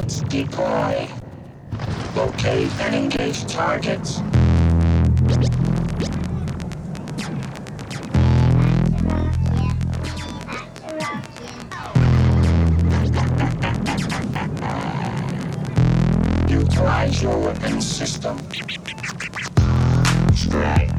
Let's deploy. Locate and engage targets. Utilize your weapon system. Strike.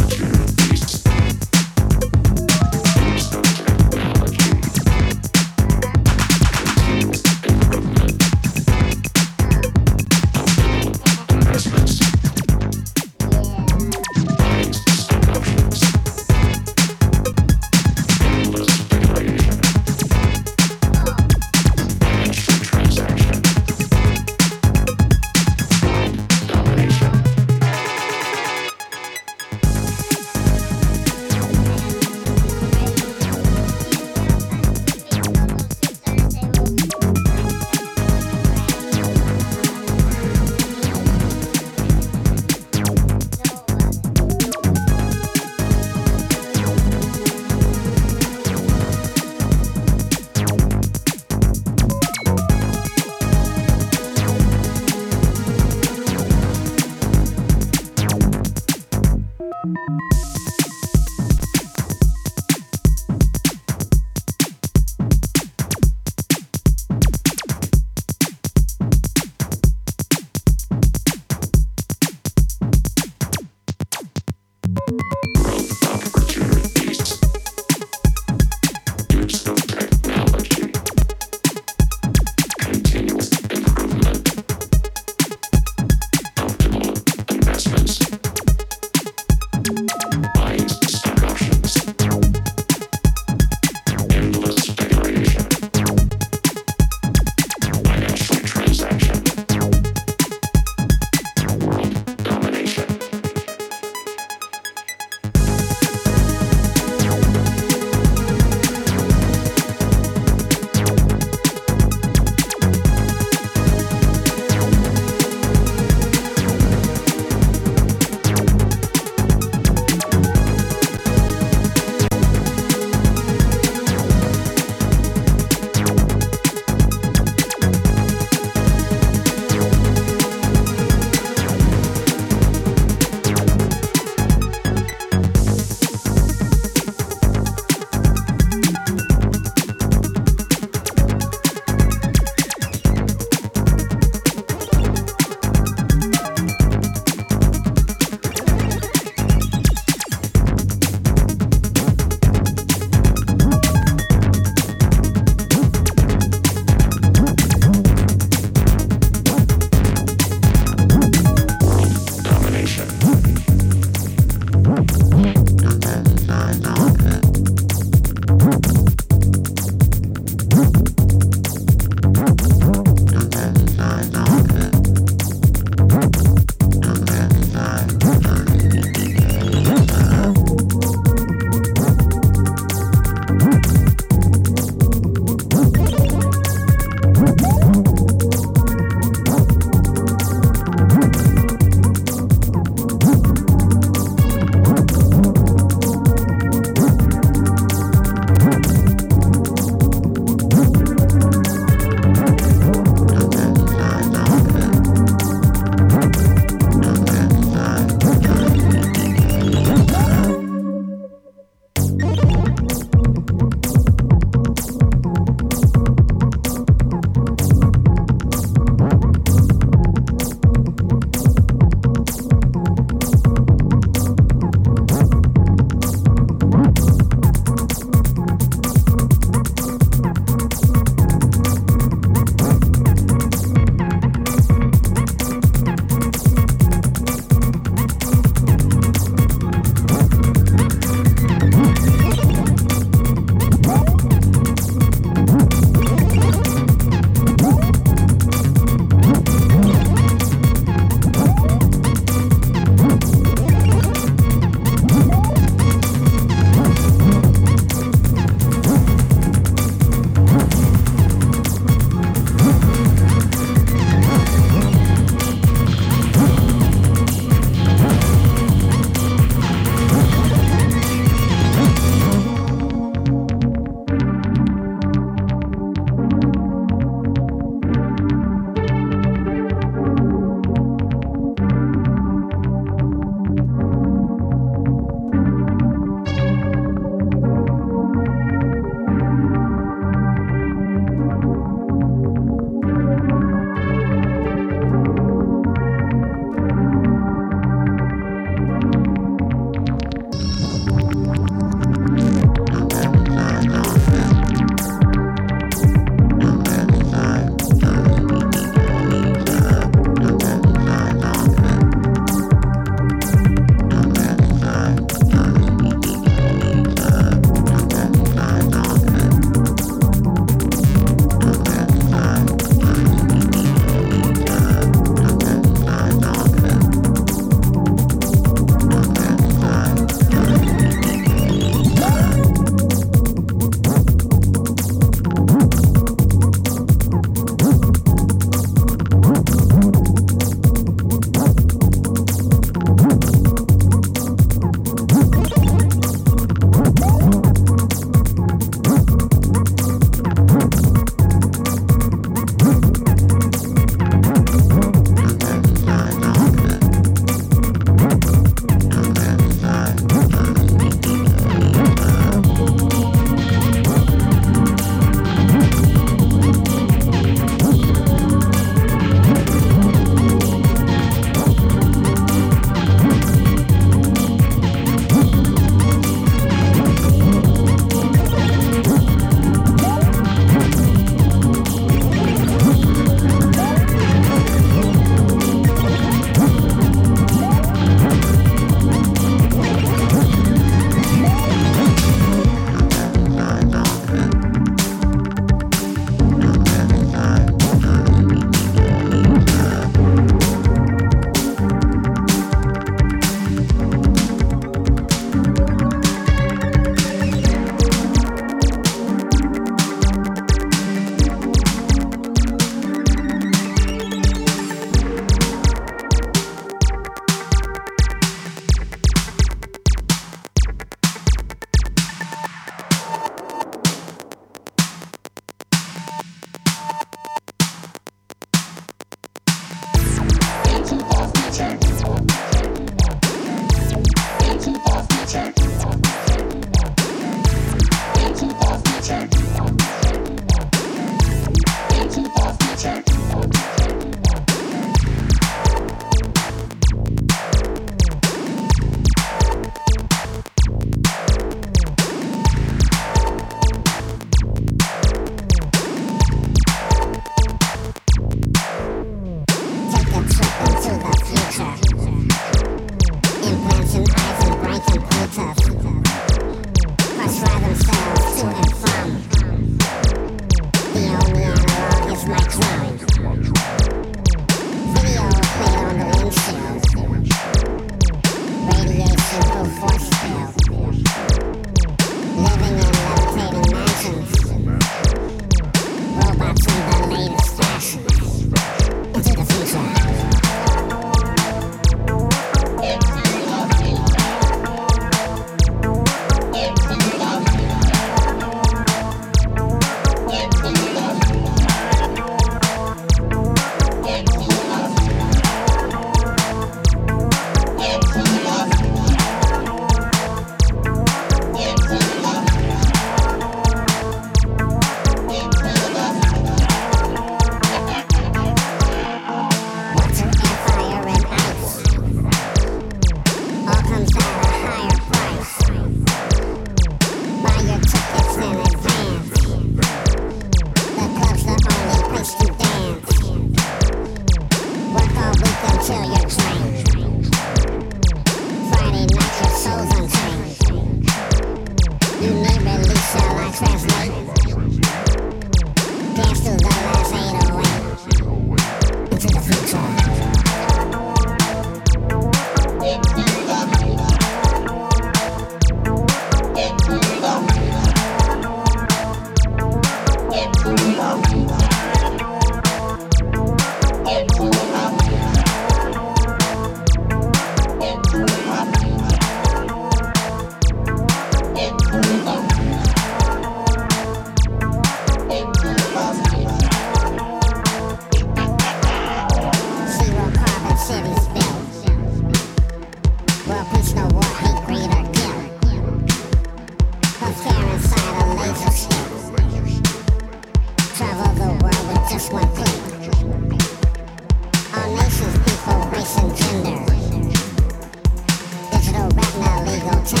into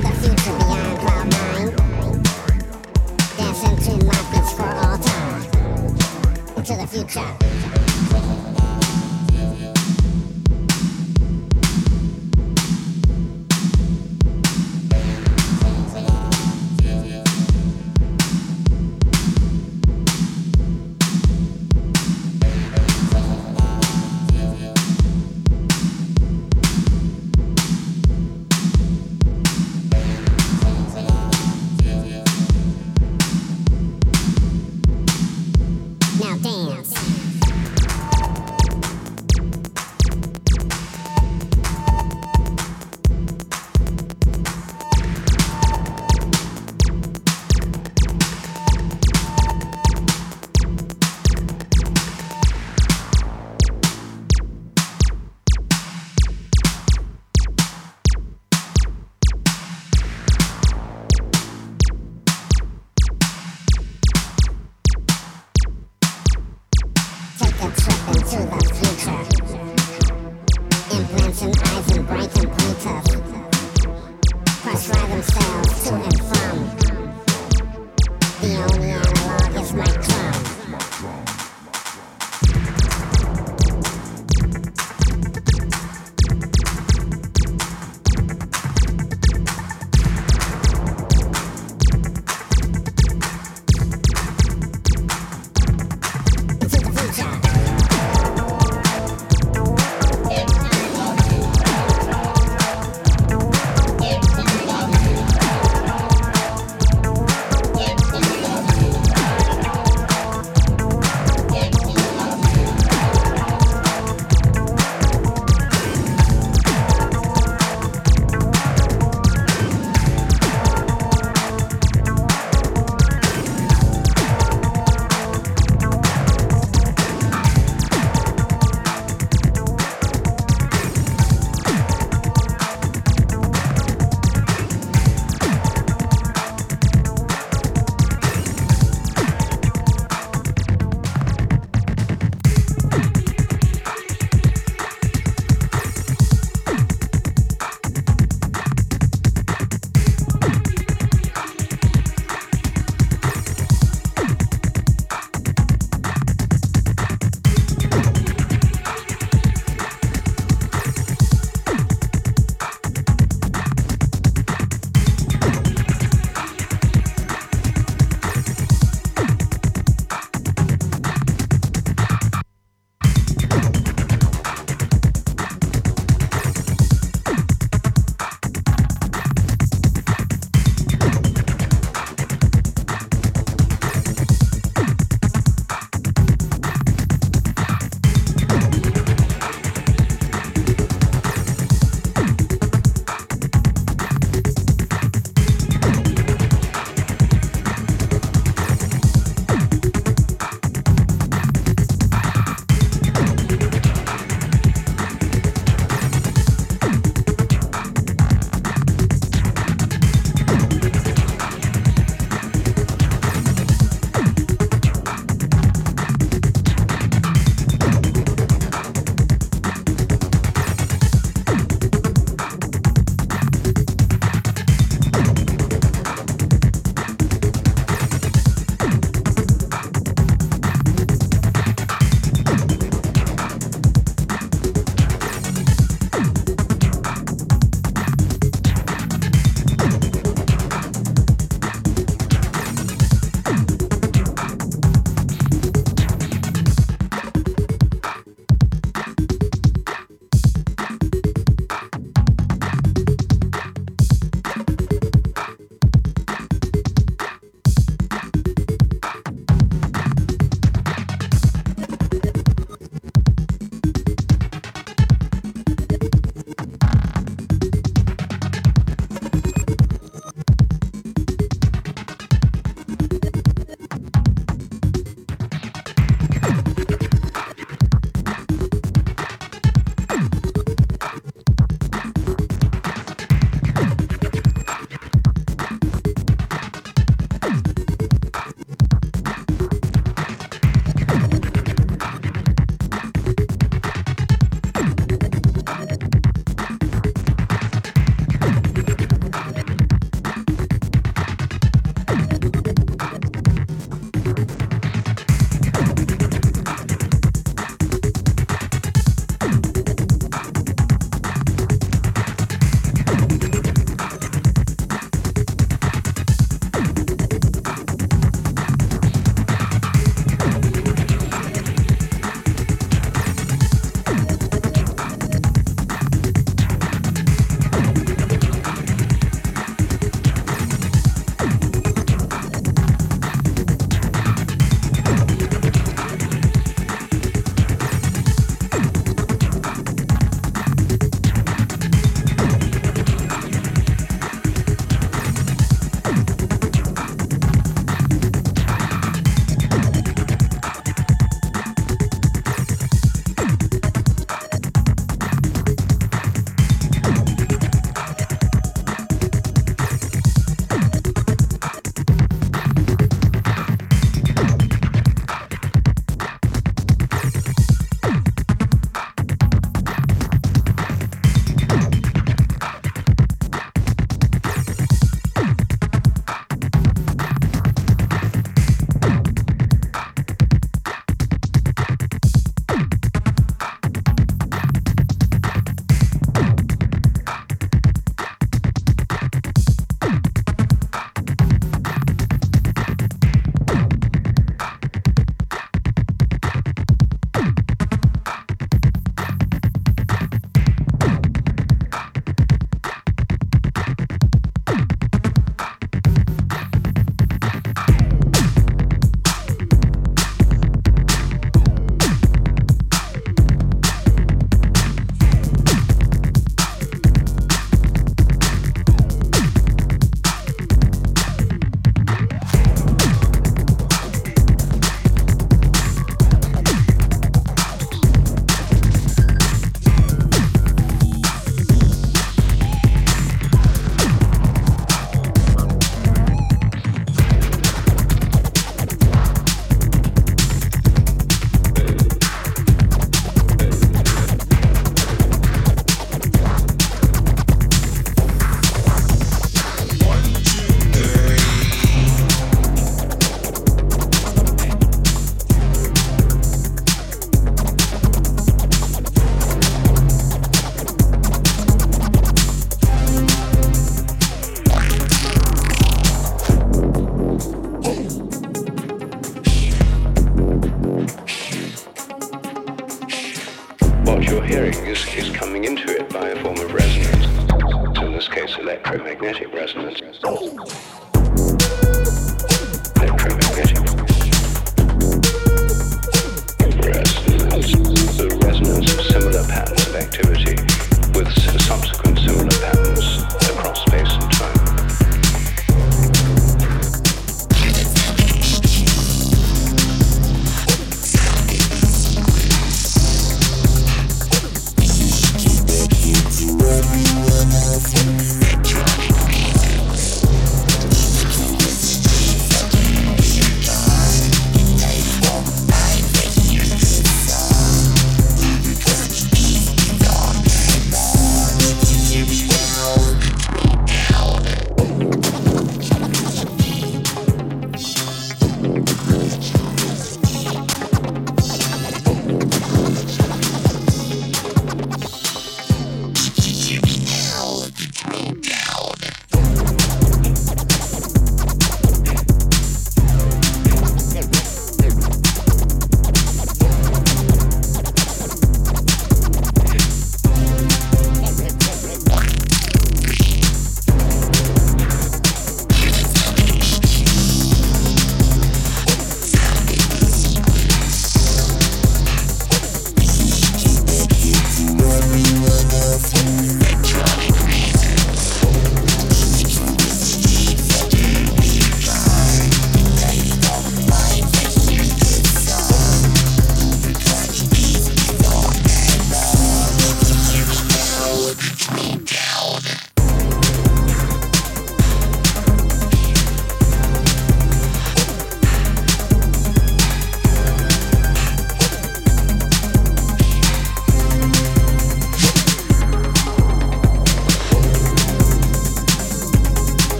the future beyond cloud nine. My beats for all time into the future.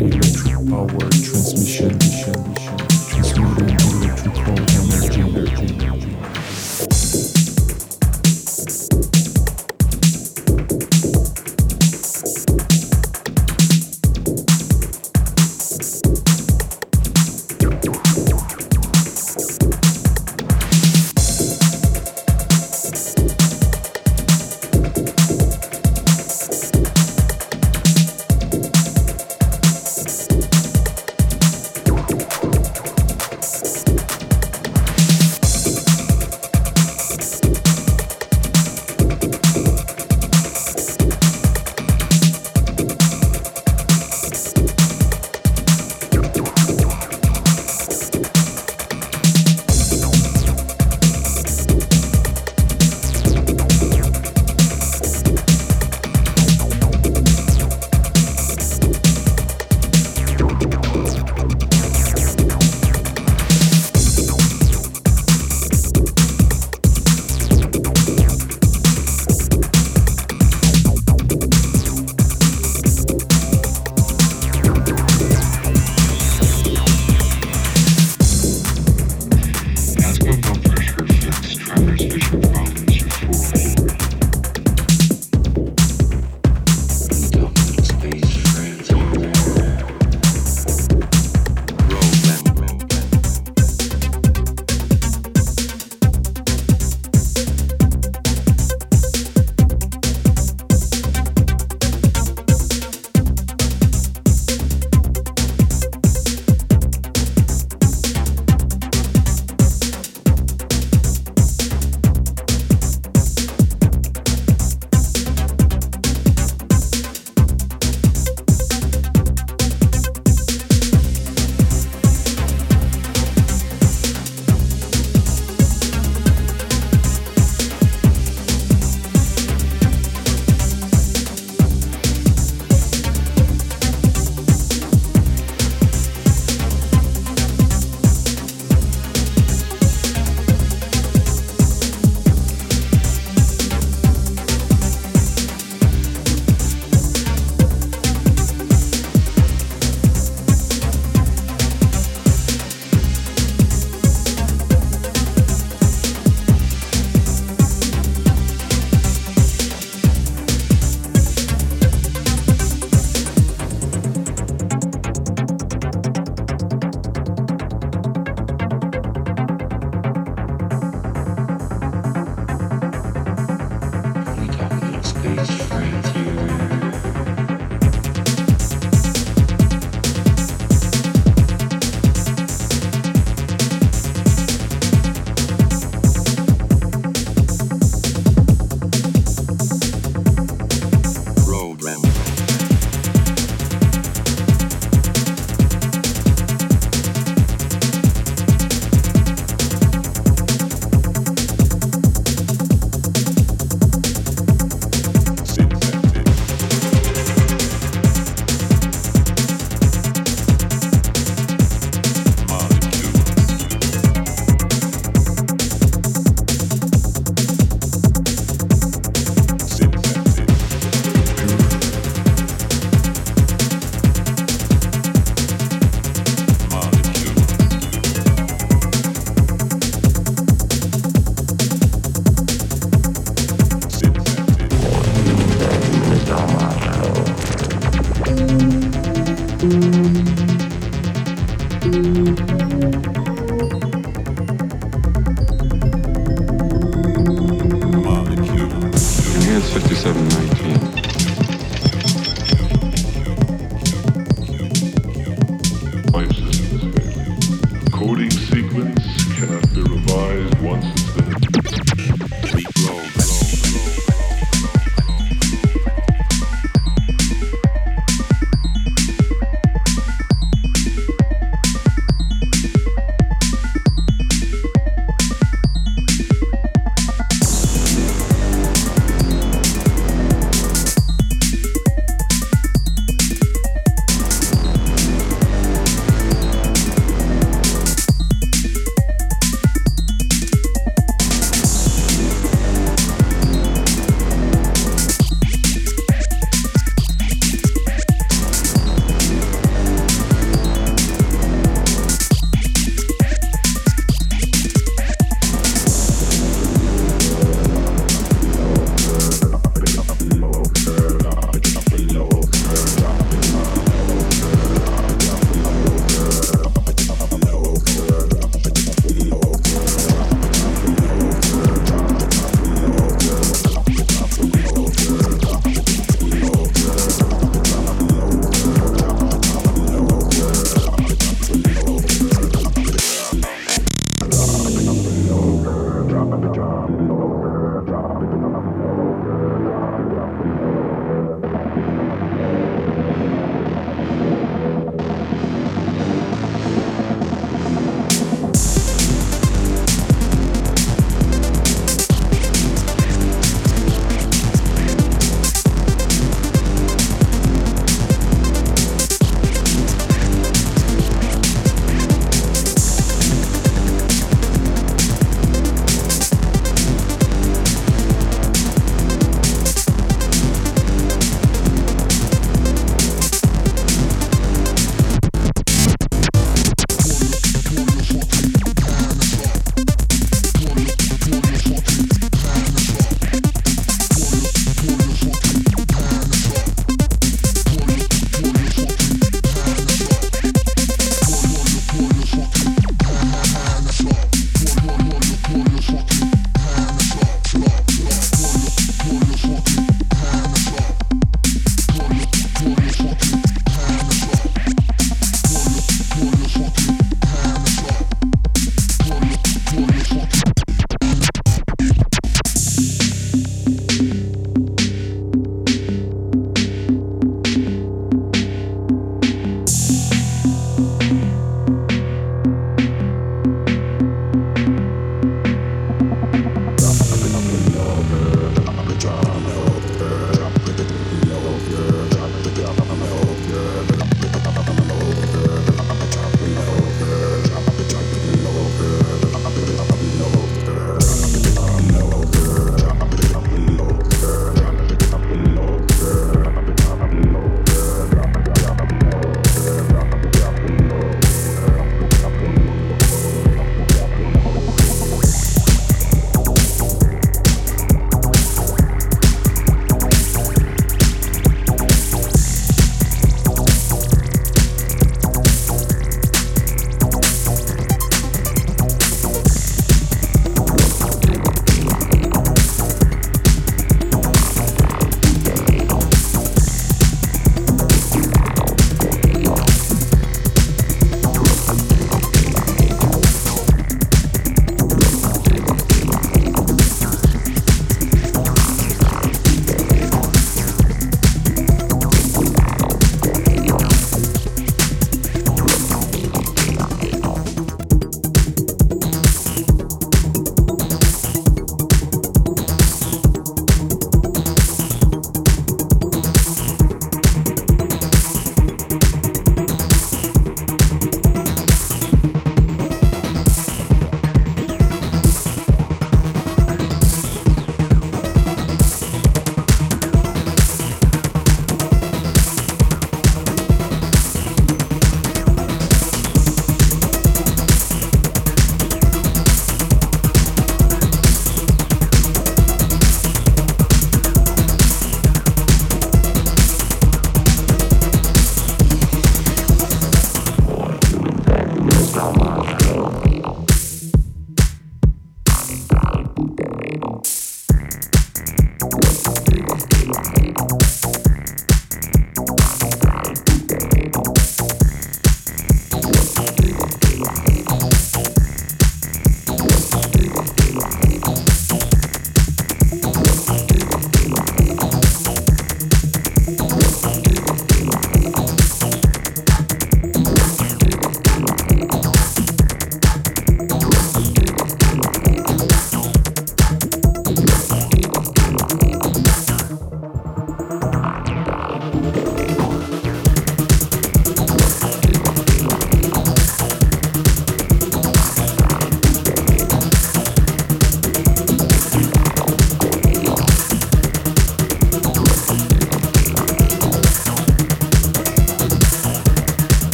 electric power transmission.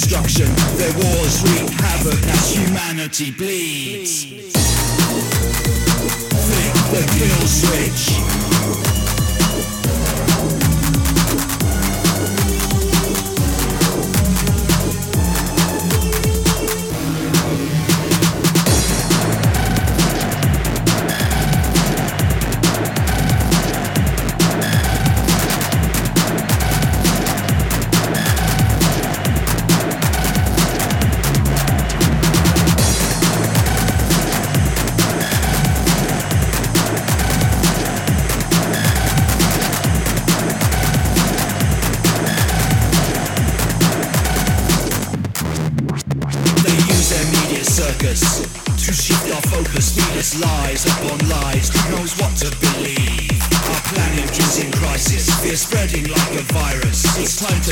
destruction. Their wars wreak havoc as humanity bleeds. Flick the kill switch.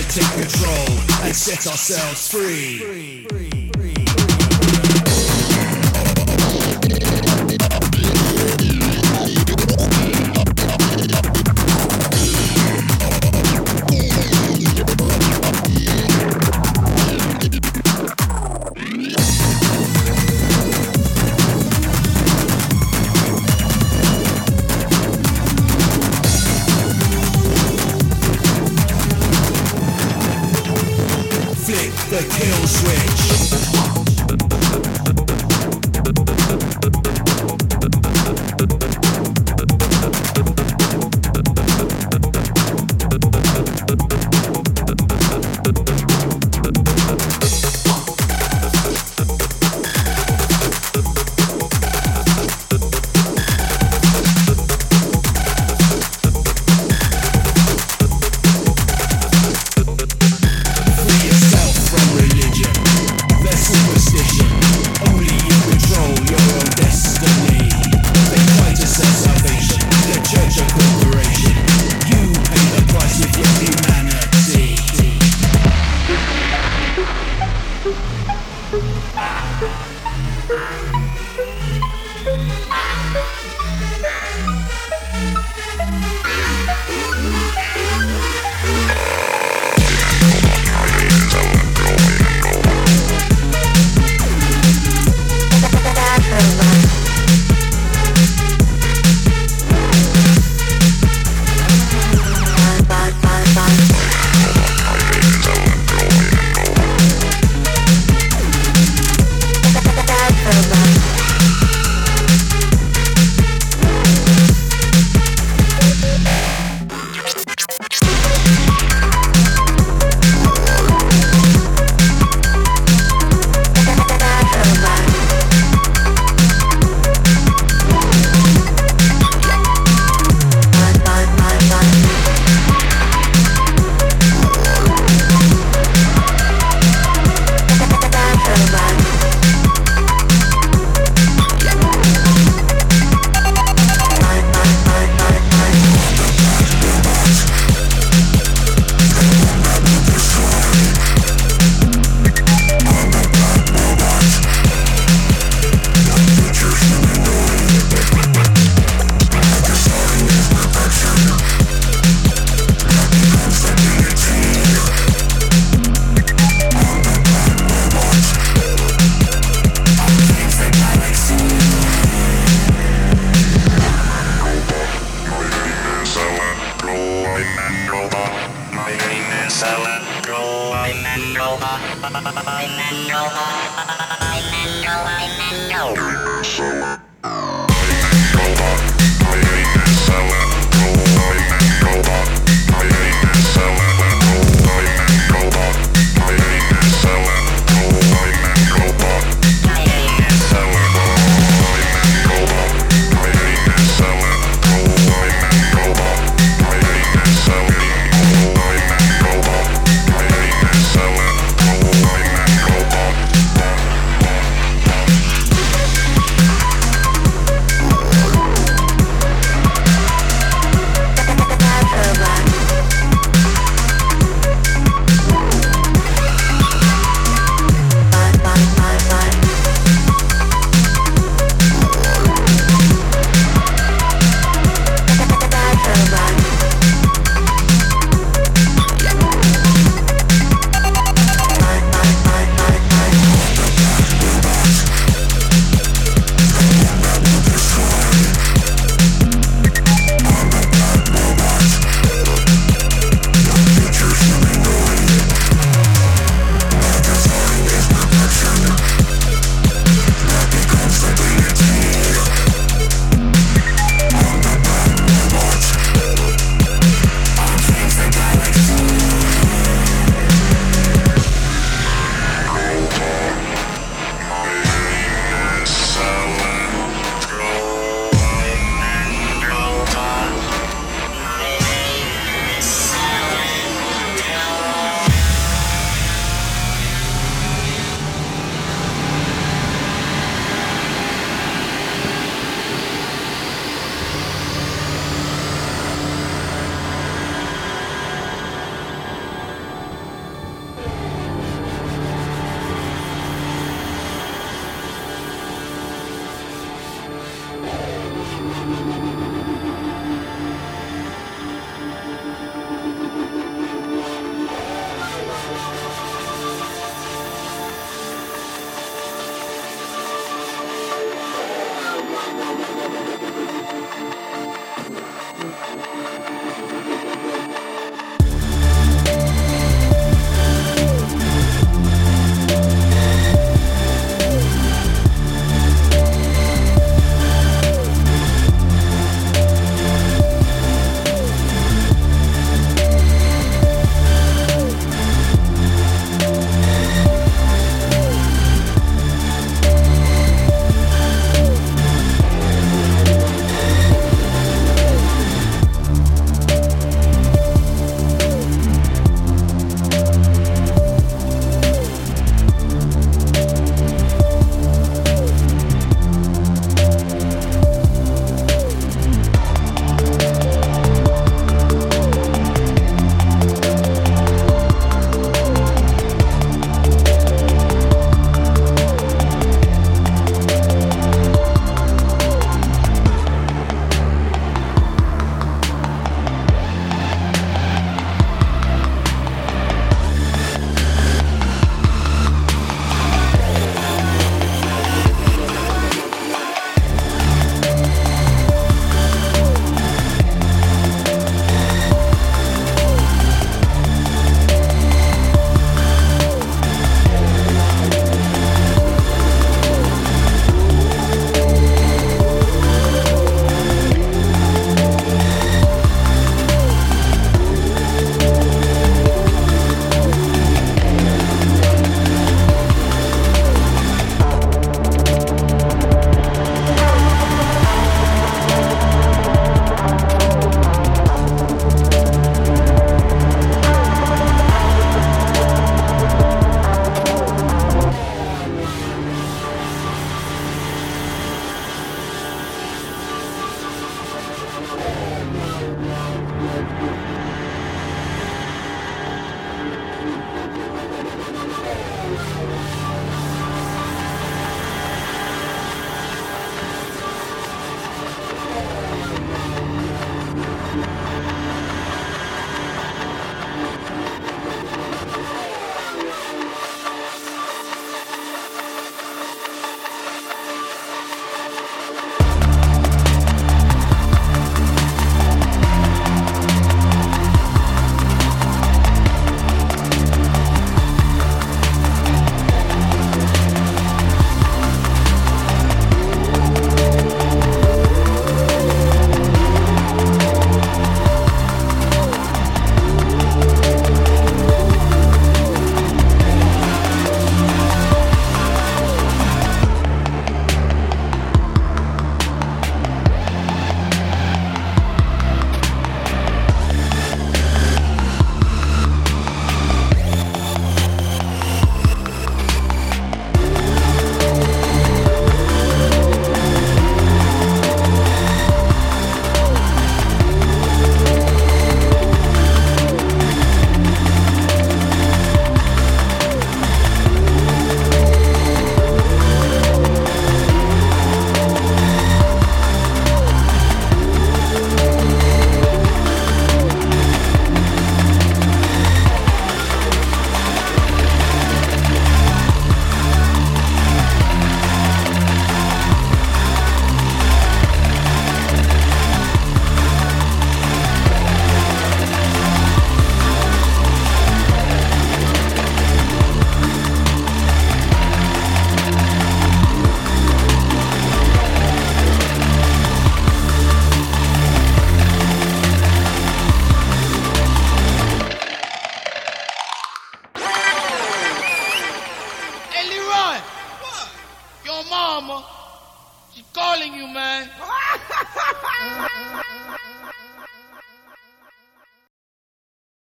take control and set ourselves free.